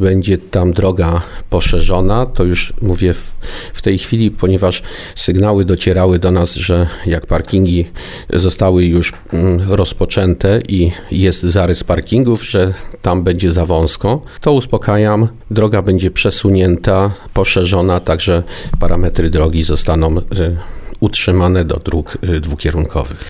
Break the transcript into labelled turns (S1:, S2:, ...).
S1: będzie tam droga poszerzona. To już mówię w, w tej chwili, ponieważ sygnały docierały do nas, że jak parkingi zostały już mm, rozpoczęte i jest zarys parkingów, że tam będzie za wąsko, to uspokajam. Droga będzie przesunięta, poszerzona, także parametry drogi zostaną e, utrzymane do dróg e, dwukierunkowych.